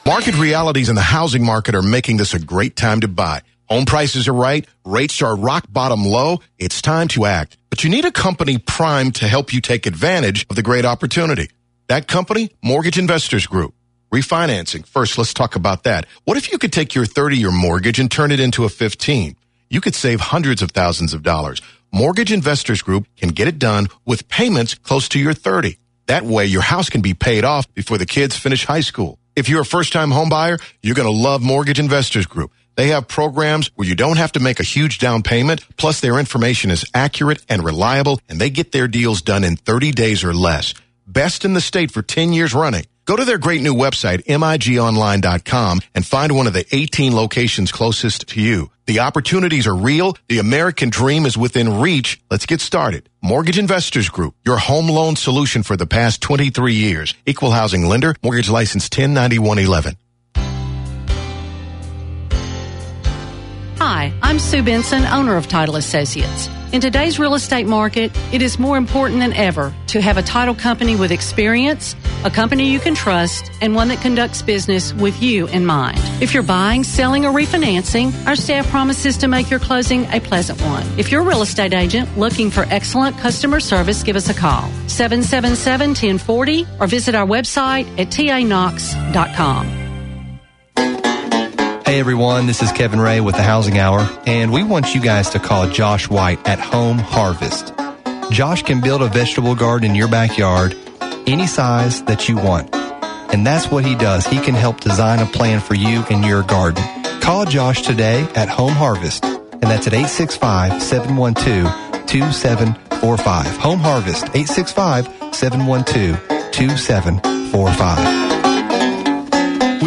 Market realities in the housing market are making this a great time to buy. Home prices are right, rates are rock bottom low. It's time to act. but you need a company primed to help you take advantage of the great opportunity. That company, Mortgage Investors Group. Refinancing. First, let's talk about that. What if you could take your 30 year mortgage and turn it into a 15? You could save hundreds of thousands of dollars. Mortgage Investors Group can get it done with payments close to your 30. That way your house can be paid off before the kids finish high school. If you're a first time home buyer, you're going to love Mortgage Investors Group. They have programs where you don't have to make a huge down payment, plus their information is accurate and reliable, and they get their deals done in 30 days or less. Best in the state for 10 years running. Go to their great new website, migonline.com, and find one of the 18 locations closest to you. The opportunities are real. The American dream is within reach. Let's get started. Mortgage Investors Group, your home loan solution for the past 23 years. Equal housing lender, mortgage license 109111. Hi, I'm Sue Benson, owner of Title Associates. In today's real estate market, it is more important than ever to have a title company with experience, a company you can trust, and one that conducts business with you in mind. If you're buying, selling, or refinancing, our staff promises to make your closing a pleasant one. If you're a real estate agent looking for excellent customer service, give us a call 777 1040 or visit our website at tanox.com. Hey everyone, this is Kevin Ray with the Housing Hour, and we want you guys to call Josh White at Home Harvest. Josh can build a vegetable garden in your backyard any size that you want. And that's what he does. He can help design a plan for you and your garden. Call Josh today at Home Harvest, and that's at 865 712 2745. Home Harvest, 865 712 2745.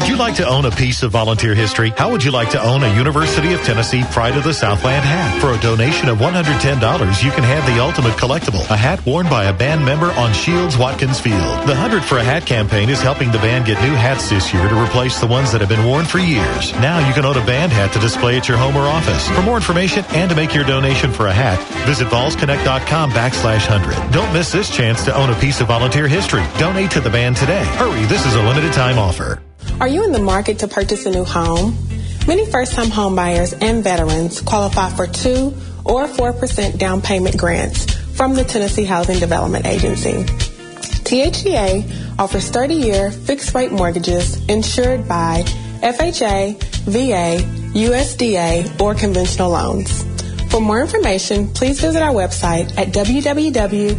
Would you like to own a piece of volunteer history? How would you like to own a University of Tennessee Pride of the Southland hat? For a donation of $110, you can have the ultimate collectible, a hat worn by a band member on Shields Watkins Field. The 100 for a Hat campaign is helping the band get new hats this year to replace the ones that have been worn for years. Now you can own a band hat to display at your home or office. For more information and to make your donation for a hat, visit volsconnect.com backslash 100. Don't miss this chance to own a piece of volunteer history. Donate to the band today. Hurry, this is a limited time offer. Are you in the market to purchase a new home? Many first time homebuyers and veterans qualify for 2 or 4% down payment grants from the Tennessee Housing Development Agency. THDA offers 30 year fixed rate mortgages insured by FHA, VA, USDA, or conventional loans. For more information, please visit our website at www.thdA.org.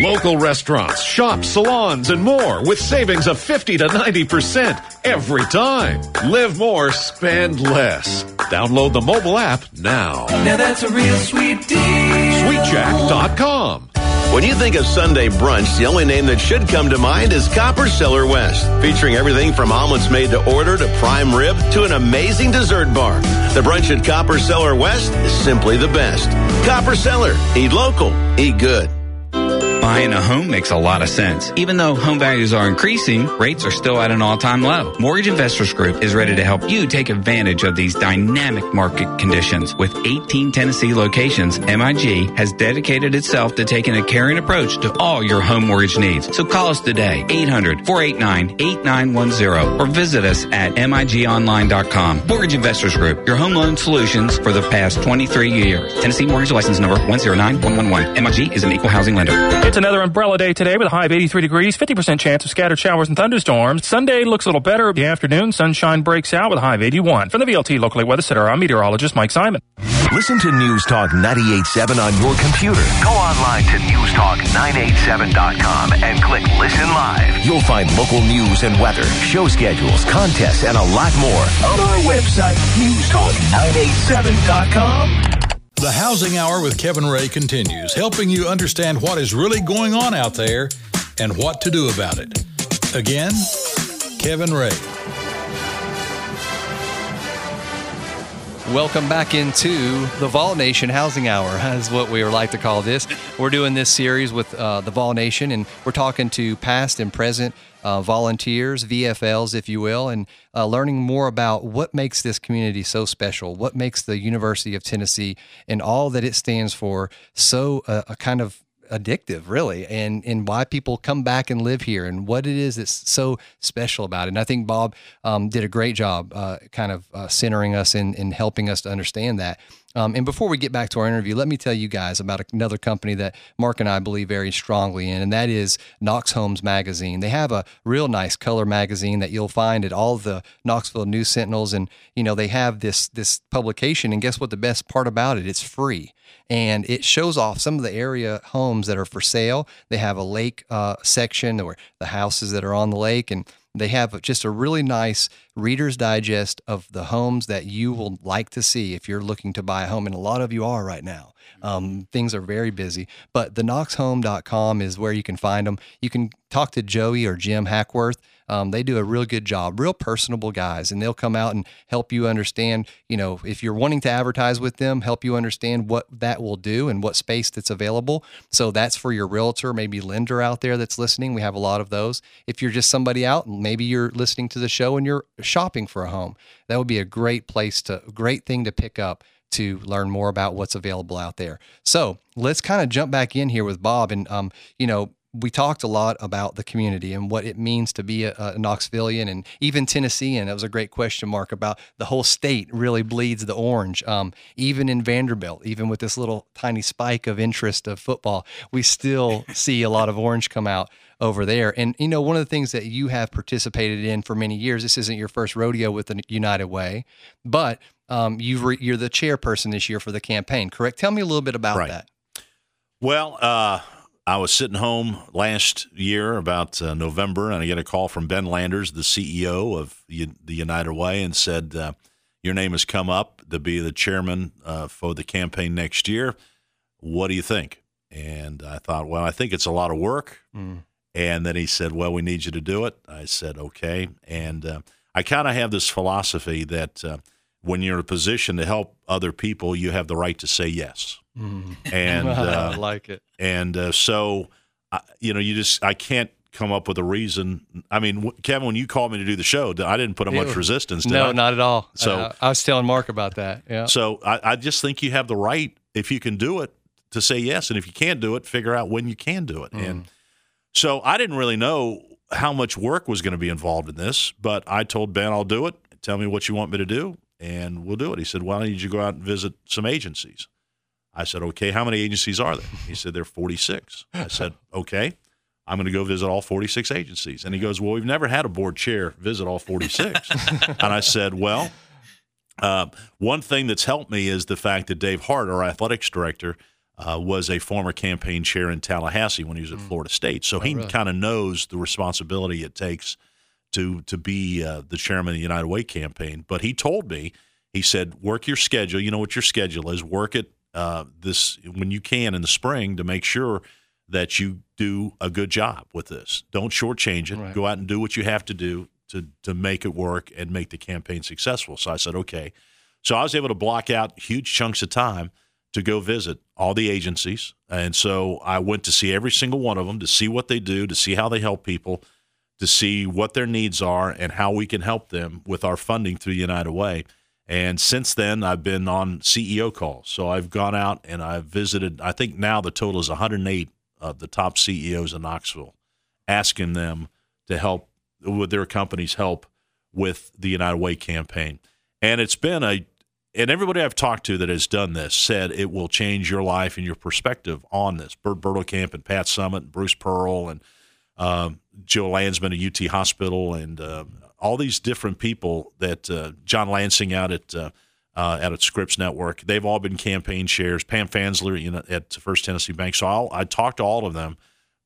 Local restaurants, shops, salons, and more with savings of 50 to 90% every time. Live more, spend less. Download the mobile app now. Now that's a real sweet deal. Sweetjack.com. When you think of Sunday brunch, the only name that should come to mind is Copper Cellar West, featuring everything from omelets made to order to prime rib to an amazing dessert bar. The brunch at Copper Cellar West is simply the best. Copper Cellar, eat local, eat good. Buying a home makes a lot of sense. Even though home values are increasing, rates are still at an all-time low. Mortgage Investors Group is ready to help you take advantage of these dynamic market conditions. With 18 Tennessee locations, MIG has dedicated itself to taking a caring approach to all your home mortgage needs. So call us today, 800-489-8910 or visit us at migonline.com. Mortgage Investors Group, your home loan solutions for the past 23 years. Tennessee Mortgage License Number 109111. MIG is an equal housing lender. It's another umbrella day today with a high of 83 degrees, 50% chance of scattered showers and thunderstorms. Sunday looks a little better. The afternoon, sunshine breaks out with a high of 81. From the VLT Locally Weather Center, I'm meteorologist Mike Simon. Listen to News Talk 98.7 on your computer. Go online to newstalk987.com and click Listen Live. You'll find local news and weather, show schedules, contests, and a lot more on our website, newstalk987.com. The Housing Hour with Kevin Ray continues, helping you understand what is really going on out there and what to do about it. Again, Kevin Ray. Welcome back into the Vol Nation Housing Hour, is what we like to call this. We're doing this series with uh, the Vol Nation, and we're talking to past and present uh, volunteers, VFLs, if you will, and uh, learning more about what makes this community so special, what makes the University of Tennessee and all that it stands for so uh, a kind of addictive, really, and and why people come back and live here, and what it is that's so special about it. And I think Bob um, did a great job, uh, kind of uh, centering us in in helping us to understand that. Um, and before we get back to our interview, let me tell you guys about another company that Mark and I believe very strongly in, and that is Knox Homes Magazine. They have a real nice color magazine that you'll find at all the Knoxville News Sentinels, and you know they have this this publication. And guess what? The best part about it, it's free, and it shows off some of the area homes that are for sale. They have a lake uh, section or the houses that are on the lake, and they have just a really nice Reader's Digest of the homes that you will like to see if you're looking to buy a home. And a lot of you are right now. Um, things are very busy. But the knoxhome.com is where you can find them. You can talk to Joey or Jim Hackworth. Um, they do a real good job, real personable guys, and they'll come out and help you understand. You know, if you're wanting to advertise with them, help you understand what that will do and what space that's available. So that's for your realtor, maybe lender out there that's listening. We have a lot of those. If you're just somebody out, maybe you're listening to the show and you're shopping for a home, that would be a great place to, great thing to pick up to learn more about what's available out there. So let's kind of jump back in here with Bob. And, um, you know, we talked a lot about the community and what it means to be a, a and even Tennessean. That was a great question mark about the whole state really bleeds the orange. Um, even in Vanderbilt, even with this little tiny spike of interest of football, we still see a lot of orange come out over there. And you know, one of the things that you have participated in for many years. This isn't your first rodeo with the United Way, but um, you've re- you're the chairperson this year for the campaign. Correct? Tell me a little bit about Right. that. Well, uh, I was sitting home last year about uh, November, and I get a call from Ben Landers, the CEO of U- the United Way, and said, uh, "Your name has come up to be the chairman uh, for the campaign next year. What do you think?" And I thought, well, I think it's a lot of work. Mm. And then he said, "Well, we need you to do it." I said, "Okay." And uh, I kind of have this philosophy that uh, when you're in a position to help other people, you have the right to say yes. Mm. And uh, I like it. and uh, so, I, you know, you just I can't come up with a reason. I mean, Kevin, when you called me to do the show, I didn't put up much resistance. No, I? not at all. So, Uh, I was telling Mark about that. Yeah. so I, I just think you have the right, if you can do it, to say yes, and if you can't do it, figure out when you can do it. And so I didn't really know how much work was going to be involved in this, but I told Ben I'll do it. Tell me what you want me to do, and we'll do it. He said, "Why don't you go out and visit some agencies?" I said, "Okay, how many agencies are there?" He said, "There are 46." I said, "Okay." I'm going to go visit all 46 agencies. And he goes, Well, we've never had a board chair visit all 46. and I said, Well, uh, one thing that's helped me is the fact that Dave Hart, our athletics director, uh, was a former campaign chair in Tallahassee when he was at Florida State. So he really? kind of knows the responsibility it takes to to be uh, the chairman of the United Way campaign. But he told me, he said, work your schedule. You know what your schedule is. Work it uh, this when you can in the spring to make sure that you do a good job with this. Don't shortchange it. Go out and do what you have to do to to make it work and make the campaign successful. So I said, okay. So I was able to block out huge chunks of time to go visit all the agencies. And so I went to see every single one of them to see what they do, to see how they help people, to see what their needs are and how we can help them with our funding through United Way. And since then, I've been on CEO calls. So I've gone out and I've visited, I think now the total is 108 of the top CEOs in Knoxville, asking them to help with their companies help with the United Way campaign. And it's been a and everybody I've talked to that has done this said it will change your life and your perspective on this. Bert Bertelkamp and Pat Summitt, and Bruce Pearl, and um, Joe Landsman at UT Hospital, and uh, all these different people that uh, John Lansing out at uh, uh, out at Scripps Network. They've all been campaign chairs. Pam Fansler you know, at First Tennessee Bank. So I'll, I talked to all of them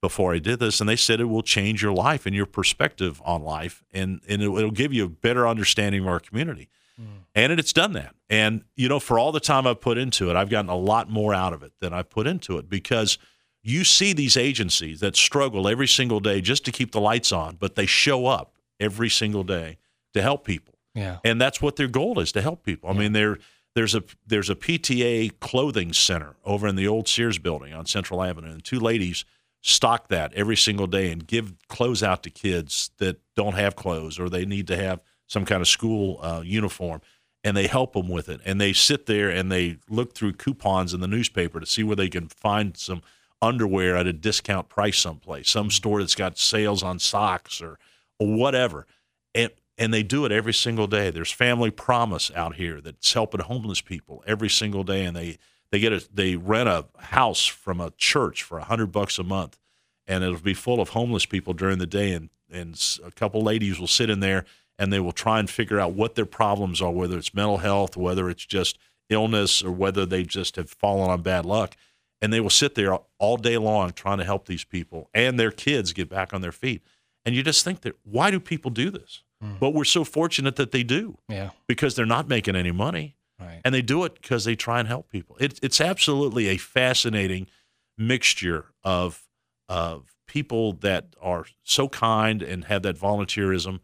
before I did this, and they said it will change your life and your perspective on life, and and it'll, it'll give you a better understanding of our community. And it, it's done that. And, you know, for all the time I've put into it, I've gotten a lot more out of it than I put into it because you see these agencies that struggle every single day just to keep the lights on, but they show up every single day to help people. Yeah. And that's what their goal is to help people. I mean, there there's a there's a PTA clothing center over in the old Sears building on Central Avenue, and two ladies stock that every single day and give clothes out to kids that don't have clothes or they need to have some kind of school uh, uniform, and they help them with it. And they sit there and they look through coupons in the newspaper to see where they can find some underwear at a discount price someplace, some store that's got sales on socks or whatever. And and they do it every single day. There's Family Promise out here that's helping homeless people every single day, and they they get a they rent a house from a church for a hundred bucks a month, and it'll be full of homeless people during the day, and and a couple ladies will sit in there and they will try and figure out what their problems are, whether it's mental health, whether it's just illness, or whether they just have fallen on bad luck, and they will sit there all day long trying to help these people and their kids get back on their feet. And you just think that why do people do this? Hmm. But we're so fortunate that they do Yeah. because they're not making any money. Right. And they do it because they try and help people. It, it's absolutely a fascinating mixture of of people that are so kind and have that volunteerism,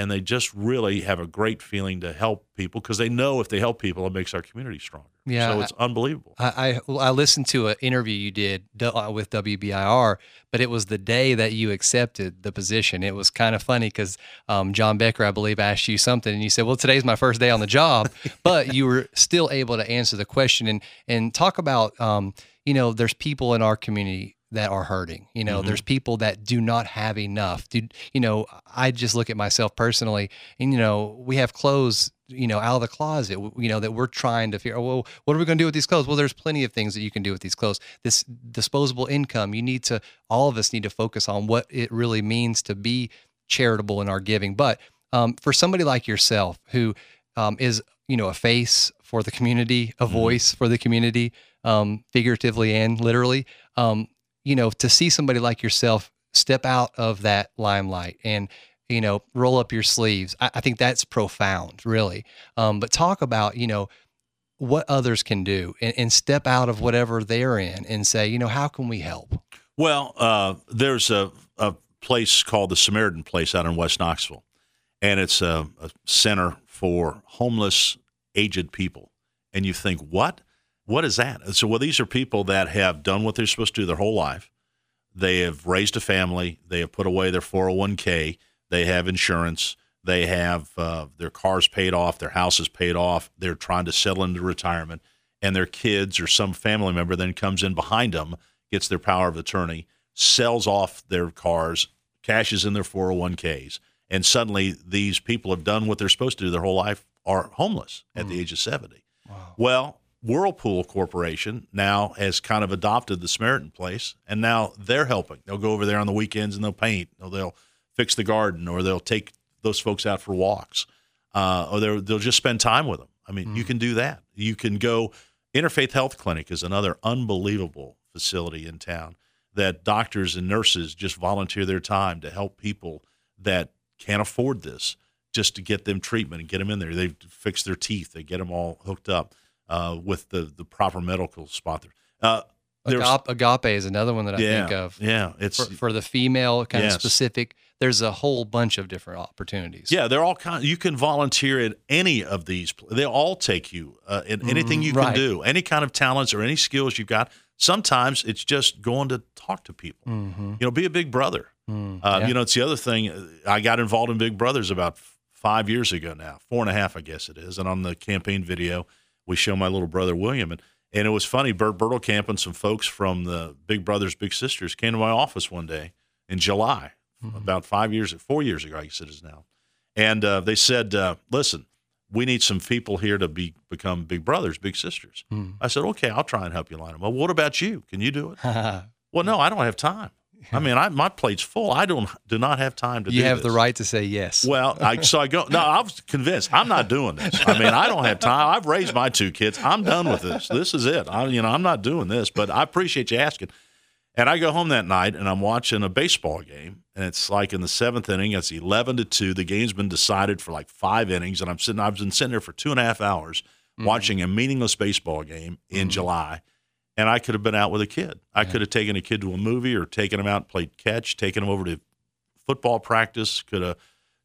and they just really have a great feeling to help people because they know if they help people, it makes our community stronger. Yeah, so it's unbelievable. I, I well, I listened to an interview you did uh, with WBIR, but it was the day that you accepted the position. It was kind of funny because um, John Becker, I believe, asked you something, and you said, "Well, today's my first day on the job," but you were still able to answer the question and and talk about, um, you know, there's people in our community that are hurting. You know, Mhm. there's people that do not have enough. Do, you know, I just look at myself personally, and you know, we have clothes, you know, out of the closet, you know, that we're trying to figure. out, Well, what are we going to do with these clothes? Well, there's plenty of things that you can do with these clothes. This disposable income, you need to. All of us need to focus on what it really means to be charitable in our giving. But um, for somebody like yourself, who um, is, you know, a face for the community, a voice for the community, um, figuratively and literally, um, you know, to see somebody like yourself step out of that limelight and you know roll up your sleeves, I, I think that's profound, really. Um, but talk about you know what others can do and, and step out of whatever they're in and say, you know, how can we help? Well, uh, there's a, a place called the Samaritan Place out in West Knoxville, and it's a, a center for homeless, aged people. And you think, what? What is that? So, well, these are people that have done what they're supposed to do their whole life. They have raised a family. They have put away their 401k. They have insurance. They have uh, their cars paid off. Their house is paid off. They're trying to settle into retirement. And their kids or some family member then comes in behind them, gets their power of attorney, sells off their cars, cashes in their 401ks. And suddenly these people have done what they're supposed to do their whole life, are homeless at the age of 70. Well, Whirlpool Corporation now has kind of adopted the Samaritan Place, and now they're helping. They'll go over there on the weekends and they'll paint, or they'll fix the garden, or they'll take those folks out for walks, uh, or they'll they'll just spend time with them. I mean, you can do that. You can go. Interfaith Health Clinic is another unbelievable facility in town that doctors and nurses just volunteer their time to help people that can't afford this just to get them treatment and get them in there. They fix their teeth. They get them all hooked up uh, with the, the proper medical spot. There. Uh, Agape, agape is another one that I Yeah, think of. yeah, it's- for, for the female kind Yes. of specific. There's a whole bunch of different opportunities. Yeah, they're all kind. You can volunteer at any of these. They all take you uh, in anything you can right. do, any kind of talents or any skills you've got. Sometimes it's just going to talk to people. Mhm. You know, be a big brother. Mm, Uh, yeah. You know, it's the other thing. uh, I got involved in Big Brothers about five years ago now, four and a half, I guess it is. And on the campaign video, we show my little brother William, and and it was funny. Bert Bertelkamp and some folks from the Big Brothers Big Sisters came to my office one day in July, about five years, four years ago, I guess it is now, and uh, they said, uh, "Listen, we need some people here to be become Big Brothers, Big Sisters." I said, "Okay, I'll try and help you line them." up. Well, what about you? Can you do it? well, no, I don't have time. I mean, I, my plate's full. I don't do not have time to you have this. the right to say yes. Well, I, so I go. No, I was convinced. I'm not doing this. I mean, I don't have time. I've raised my two kids. I'm done with this. This is it. I, you know, I'm not doing this. But I appreciate you asking. And I go home that night and I'm watching a baseball game, and it's like in the seventh inning. It's eleven to two. The game's been decided for like five innings, and I'm sitting. I've been sitting there for two and a half hours mm-hmm. watching a meaningless baseball game in mm-hmm. July. And I could have been out with a kid. I could have taken a kid to a movie or taken him out, and played catch, taken him over to football practice. Could have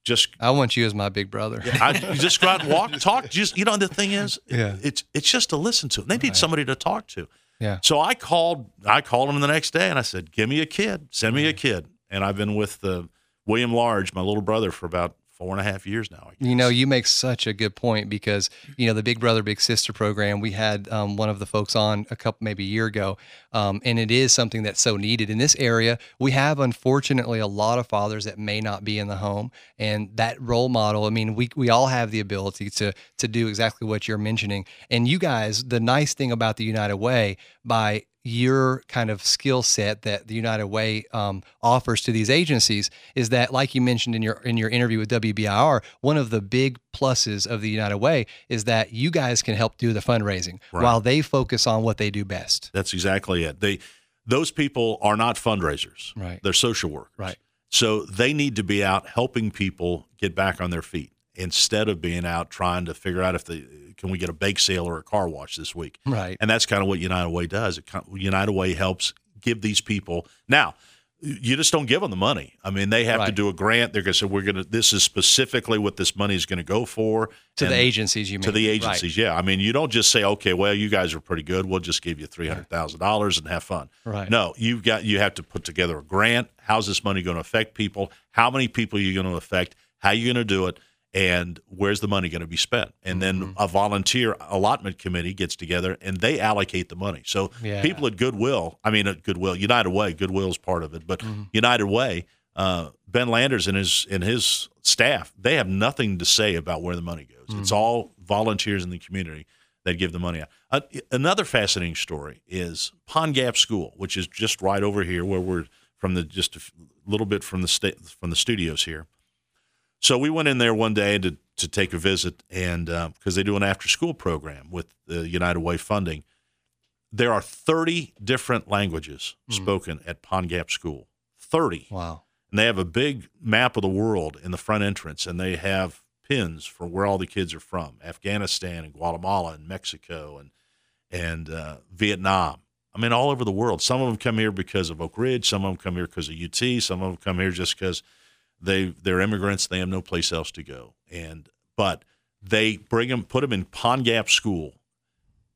just I want you as my big brother. I just go out and walk, talk. Just you know, the thing is, Yeah. it's it's just to listen to. Them. They need somebody to talk to. Yeah. So I called. I called him the next day, and I said, "Give me a kid. Send me a kid." And I've been with the William Large, my little brother, for about four and a half years now. You know, you make such a good point because you know the Big Brother Big Sister program. We had um, one of the folks on a couple maybe a year ago, um, and it is something that's so needed in this area. We have unfortunately a lot of fathers that may not be in the home, and that role model. I mean, we we all have the ability to to do exactly what you're mentioning. And you guys, the nice thing about the United Way by your kind of skill set that the United Way um, offers to these agencies is that, like you mentioned in your in your interview with WBIR, one of the big pluses of the United Way is that you guys can help do the fundraising Right. while they focus on what they do best. That's exactly it. They those people are not fundraisers. Right. They're social workers. Right. So they need to be out helping people get back on their feet instead of being out trying to figure out if they can we get a bake sale or a car wash this week. Right. And that's kind of what United Way does. It, United Way helps give these people now. You just don't give them the money. I mean, they have to do a grant. They're going to say, "We're going to. This is specifically what this money is going to go for." To the agencies, you mean? to the Right. agencies. Yeah, I mean, you don't just say, "Okay, well, you guys are pretty good. We'll just give you three hundred thousand dollars and have fun." Right. No, you've got you have to put together a grant. How's this money going to affect people? How many people are you going to affect? How are you going to do it? And where's the money going to be spent? And then Mm-hmm. a volunteer allotment committee gets together and they allocate the money. So Yeah. people at Goodwill, I mean at Goodwill, United Way, Goodwill is part of it, but Mm-hmm. United Way, uh, Ben Landers and his and his staff, they have nothing to say about where the money goes. It's Mm-hmm. all volunteers in the community that give the money out. Uh, another fascinating story is Pond Gap School, which is just right over here, where we're from the just a little bit from the sta- from the studios here. So we went in there one day to to take a visit, and because they do an after school program with the United Way funding, there are thirty different languages spoken at Pond Gap School. Thirty. Wow. And they have a big map of the world in the front entrance, and they have pins for where all the kids are from: Afghanistan and Guatemala and Mexico and and uh, Vietnam. I mean, all over the world. Some of them come here because of Oak Ridge. Some of them come here because of UT. Some of them come here just because they they're immigrants. They have no place else to go. And but they bring them, put them in Pond Gap School.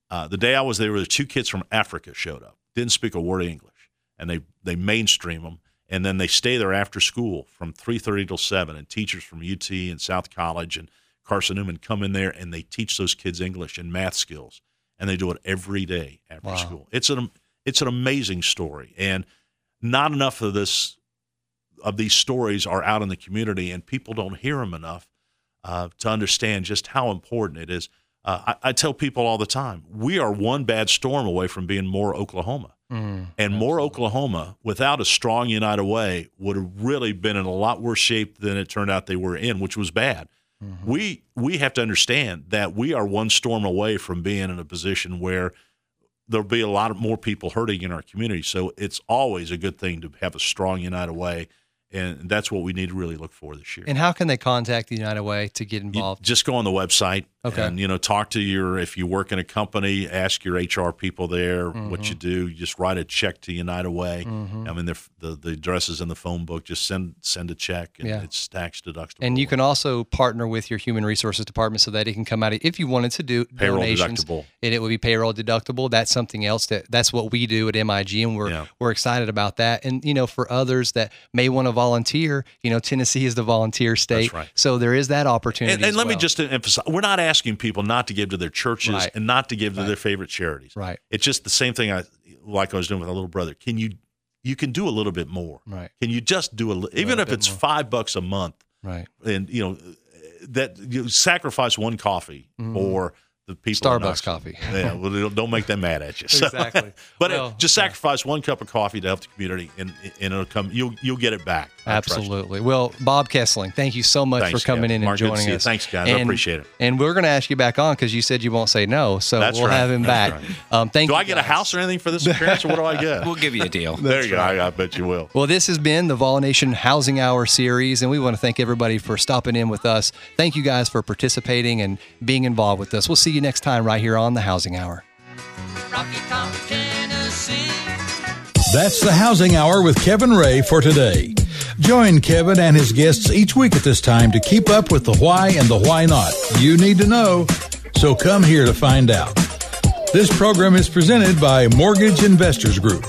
Uh, the day I was there, there were two kids from Africa showed up. Didn't speak a word of English, and they they mainstream them. And then they stay there after school from three thirty till seven. And teachers from UT and South College and Carson Newman come in there and they teach those kids English and math skills. And they do it every day after Wow. school. It's an it's an amazing story, and not enough of this of these stories are out in the community, and people don't hear them enough uh, to understand just how important it is. Uh, I, I tell people all the time, we are one bad storm away from being Moore Oklahoma. Mm. And Moore Oklahoma, without a strong United Way, would have really been in a lot worse shape than it turned out they were in, which was bad. We we have to understand that we are one storm away from being in a position where there'll be a lot of more people hurting in our community. So it's always a good thing to have a strong United Way, and that's what we need to really look for this year. And how can they contact the United Way to get You involved? just go on the website Okay. and you know talk to your if you work in a company ask your hr people there what Mm-hmm. you do you just write a check to united way Mhm. i mean the, the the address is in the phone book just send send a check and Yeah. it's tax deductible And you can also partner with your human resources department so that it can come out if you wanted to do Payroll donations, deductible. and it would be payroll deductible. That's something else that that's what we do at MIG, and we're we're excited about that. And you know, for others that may want to volunteer, you know, Tennessee is the volunteer state, right. so there is that opportunity. and, and let me just emphasize we're not asking people not to give to their churches Right. and not to give to Right. their favorite charities Right. it's just the same thing i like i was doing with my little brother can you you can do a little bit more Right. can you just do a li- even if it's more. five bucks a month right. and you know that you sacrifice one coffee Mhm. for the people Starbucks coffee. yeah well don't- don't make them mad at you So- Exactly. but Well, uh, just sacrifice one cup of coffee to help the community and and it'll come you'll you'll get it back I trust you. Absolutely. Well, Bob Kesling, thank you so much Thanks, for coming Kev. in and Mark, good to joining us. Thanks, guys. I appreciate it. And we're going to ask you back on because you said you won't say no, so That's we'll right. have him That's back. right. Um, thank do you. I get a house or anything for this appearance or what do I get We'll give you a deal. there you go I, I bet you will Well, this has been the Vol Nation Housing Hour series, and we want to thank everybody for stopping in with us. Thank you guys for participating and being involved with us. We'll see you next time right here on the Housing Hour. That's the Housing Hour with Kevin Ray for today. Join Kevin and his guests each week at this time to keep up with the why and the why not. You need to know, so come here to find out. This program is presented by Mortgage Investors Group.